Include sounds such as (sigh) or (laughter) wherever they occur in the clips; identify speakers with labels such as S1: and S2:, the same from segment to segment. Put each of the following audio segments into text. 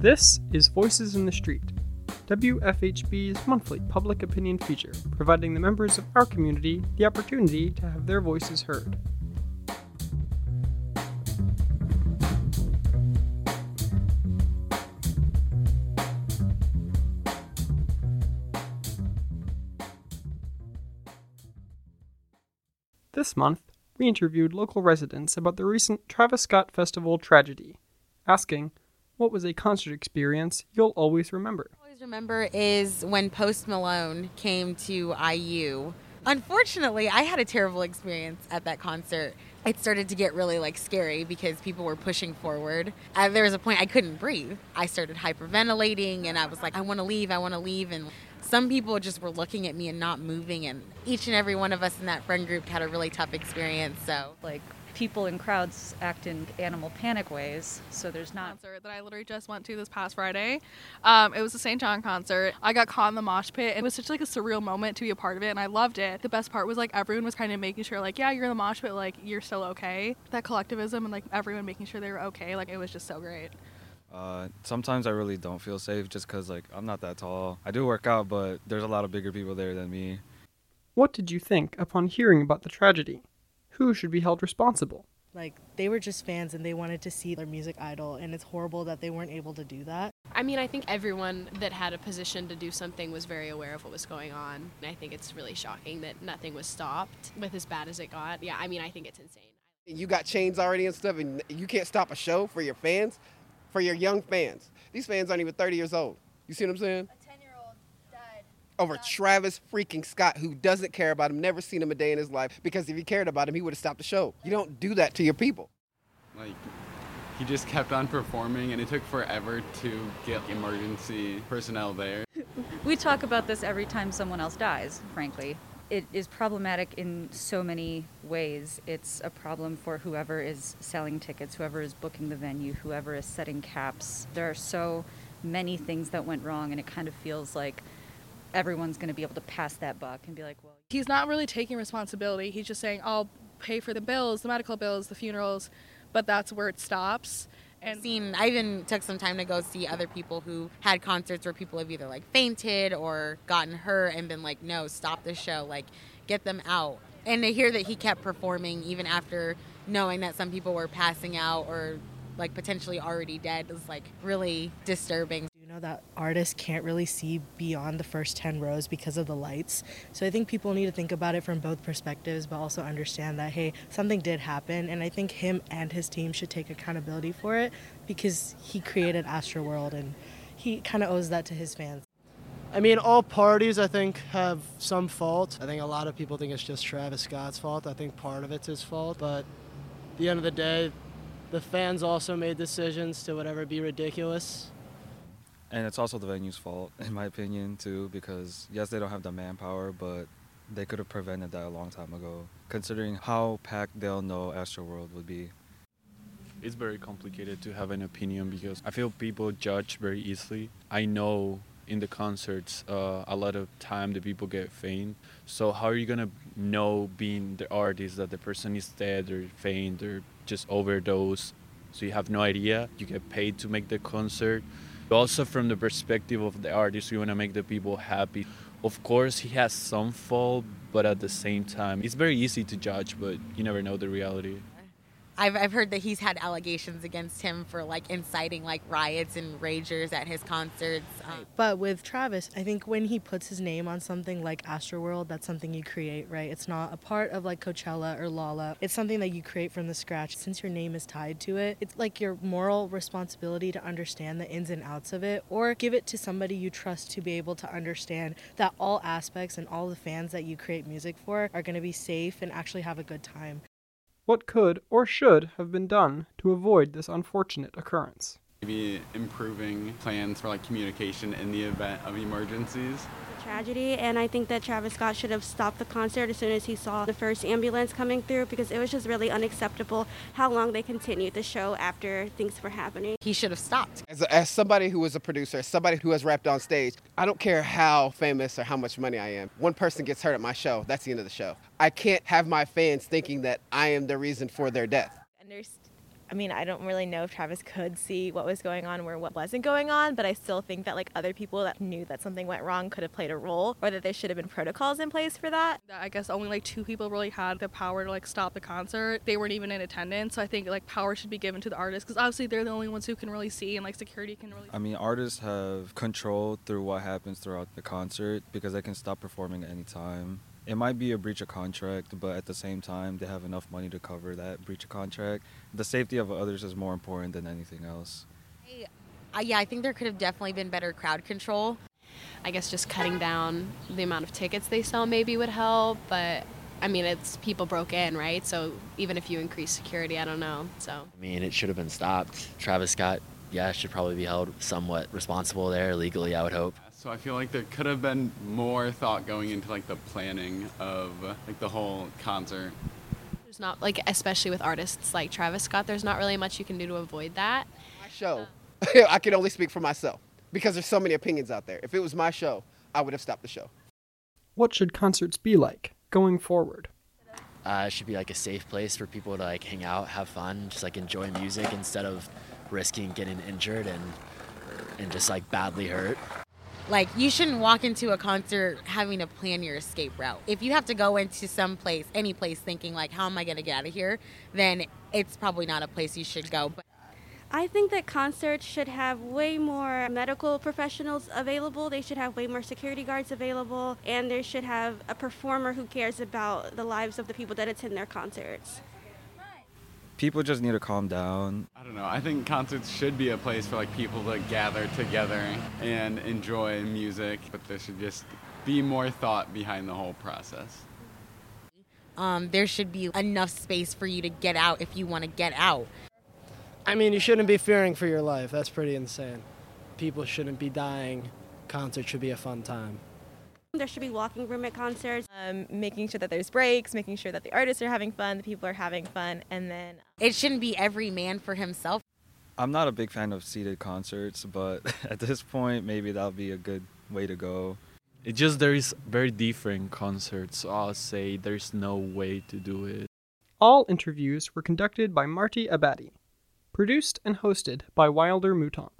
S1: This is Voices in the Street, WFHB's monthly public opinion feature, providing the members of our community the opportunity to have their voices heard. This month, we interviewed local residents about the recent Travis Scott Festival tragedy, asking, What was a concert experience you'll always remember?
S2: always remember is when Post Malone came to IU. Unfortunately, I had a terrible experience at that concert. It started to get really like scary because people were pushing forward. Uh, there was a point I couldn't breathe. I started hyperventilating and I was like, I want to leave, I want to leave. And some people just were looking at me and not moving. And each and every one of us in that friend group had a really tough experience. So,
S3: like people in crowds act in animal panic ways, so there's not.
S4: Concert that I literally just went to this past Friday. Um, it was the St. John concert. I got caught in the mosh pit. and It was such like a surreal moment to be a part of it, and I loved it. The best part was like everyone was kind of making sure, like, yeah, you're in the mosh pit, like you're still okay. That collectivism and like everyone making sure they were okay, like it was just so great.
S5: Uh, sometimes I really don't feel safe just because like I'm not that tall. I do work out, but there's a lot of bigger people there than me.
S1: What did you think upon hearing about the tragedy? Who should be held responsible?
S6: Like they were just fans and they wanted to see their music idol, and it's horrible that they weren't able to do that.
S7: I mean, I think everyone that had a position to do something was very aware of what was going on. And I think it's really shocking that nothing was stopped with as bad as it got. Yeah, I mean, I think it's insane.
S8: You got chains already and stuff, and you can't stop a show for your fans, for your young fans. These fans aren't even 30 years old. You see what I'm saying?
S9: A 10 year old died.
S8: Over Travis freaking Scott, who doesn't care about him, never seen him a day in his life, because if he cared about him, he would have stopped the show. You don't do that to your people.
S10: Like, he just kept on performing, and it took forever to get emergency personnel there. (laughs)
S3: We talk about this every time someone else dies, frankly. It is problematic in so many ways. It's a problem for whoever is selling tickets, whoever is booking the venue, whoever is setting caps. There are so many things that went wrong, and it kind of feels like everyone's going to be able to pass that buck and be like, well,
S4: He's not really taking responsibility. He's just saying, I'll pay for the bills, the medical bills, the funerals, but that's where it stops.
S2: And seen, I even took some time to go see other people who had concerts where people have either like fainted or gotten hurt and been like, no, stop the show, like get them out. And to hear that he kept performing even after knowing that some people were passing out or like potentially already dead is like really disturbing.
S6: Know that artists can't really see beyond the first 10 rows because of the lights. So I think people need to think about it from both perspectives, but also understand that, hey, something did happen. And I think him and his team should take accountability for it because he created Astroworld and he kind of owes that to his fans.
S11: I mean, all parties, I think, have some fault. I think a lot of people think it's just Travis Scott's fault. I think part of it's his fault. But the end of the day, the fans also made decisions to whatever be ridiculous.
S5: And it's also the venue's fault, in my opinion, too, because yes, they don't have the manpower, but they could have prevented that a long time ago, considering how packed they'll know Astroworld would be.
S10: It's very complicated to have an opinion because I feel people judge very easily. I know in the concerts, uh, a lot of time the people get faint. So how are you gonna know, being the artist, that the person is dead or faint or just overdose? So you have no idea. You get paid to make the concert. Also, from the perspective of the artist, we wanna make the people happy. Of course, he has some fault, but at the same time, it's very easy to judge, but you never know the reality.
S2: I've, I've heard that he's had allegations against him for like inciting like riots and ragers at his concerts. Um,
S6: But with Travis, I think when he puts his name on something like Astroworld, that's something you create, right? It's not a part of like Coachella or Lolla. It's something that you create from the scratch. Since your name is tied to it, it's like your moral responsibility to understand the ins and outs of it or give it to somebody you trust to be able to understand that all aspects and all the fans that you create music for are going to be safe and actually have a good time.
S1: What could or should have been done to avoid this unfortunate occurrence?
S10: Maybe improving plans for like communication in the event of emergencies.
S9: The tragedy, and I think that Travis Scott should have stopped the concert as soon as he saw the first ambulance coming through because it was just really unacceptable how long they continued the show after things were happening.
S2: He should have stopped.
S8: As, a, as somebody who is a producer, as somebody who has rapped on stage, I don't care how famous or how much money I am. One person gets hurt at my show, that's the end of the show. I can't have my fans thinking that I am the reason for their death.
S12: I mean, I don't really know if Travis could see what was going on or what wasn't going on, but I still think that like other people that knew that something went wrong could have played a role or that there should have been protocols in place for that.
S4: I guess only like two people really had the power to like stop the concert. They weren't even in attendance, so I think like power should be given to the artists because obviously they're the only ones who can really see and like security can really.
S5: I mean, artists have control through what happens throughout the concert because they can stop performing at any time it might be a breach of contract, but at the same time, they have enough money to cover that breach of contract. The safety of others is more important than anything else.
S2: I, uh, yeah, I think there could have definitely been better crowd control.
S7: I guess just cutting down the amount of tickets they sell maybe would help, but I mean, it's people broke in, right? So even if you increase security, I don't know. So
S13: I mean, it should have been stopped. Travis Scott, yeah, should probably be held somewhat responsible there legally. I would hope.
S10: So I feel like there could have been more thought going into like the planning of like the whole concert.
S7: There's not like especially with artists like Travis Scott, there's not really much you can do to avoid that.
S8: My show, (laughs) I can only speak for myself because there's so many opinions out there. If it was my show, I would have stopped the show.
S1: What should concerts be like going forward?
S13: Uh, it should be like a safe place for people to like hang out, have fun, just like enjoy music instead of risking getting injured and and just like badly hurt.
S2: Like you shouldn't walk into a concert having to plan your escape route. If you have to go into some place, any place thinking like how am I going to get out of here, then it's probably not a place you should go. But
S9: I think that concerts should have way more medical professionals available. They should have way more security guards available, and they should have a performer who cares about the lives of the people that attend their concerts
S5: people just need to calm down.
S10: I don't know. I think concerts should be a place for like people to gather together and enjoy music, but there should just be more thought behind the whole process.
S2: Um, there should be enough space for you to get out if you want to get out.
S11: I mean, you shouldn't be fearing for your life. That's pretty insane. People shouldn't be dying. Concert should be a fun time.
S9: There should be walking room at concerts.
S12: Um, making sure that there's breaks, making sure that the artists are having fun, the people are having fun, and then.
S2: It shouldn't be every man for himself.
S5: I'm not a big fan of seated concerts, but (laughs) at this point, maybe that'll be a good way to go.
S10: It just there is very different concerts. So I'll say there's no way to do it.
S1: All interviews were conducted by Marty Abadi, produced and hosted by Wilder Mouton.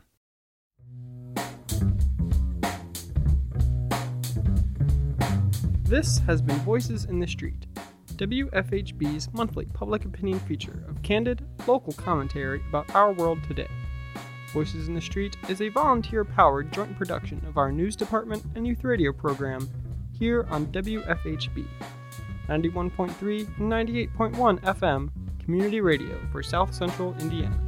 S1: This has been Voices in the Street, WFHB's monthly public opinion feature of candid, local commentary about our world today. Voices in the Street is a volunteer powered joint production of our news department and youth radio program here on WFHB 91.3 and 98.1 FM community radio for South Central Indiana.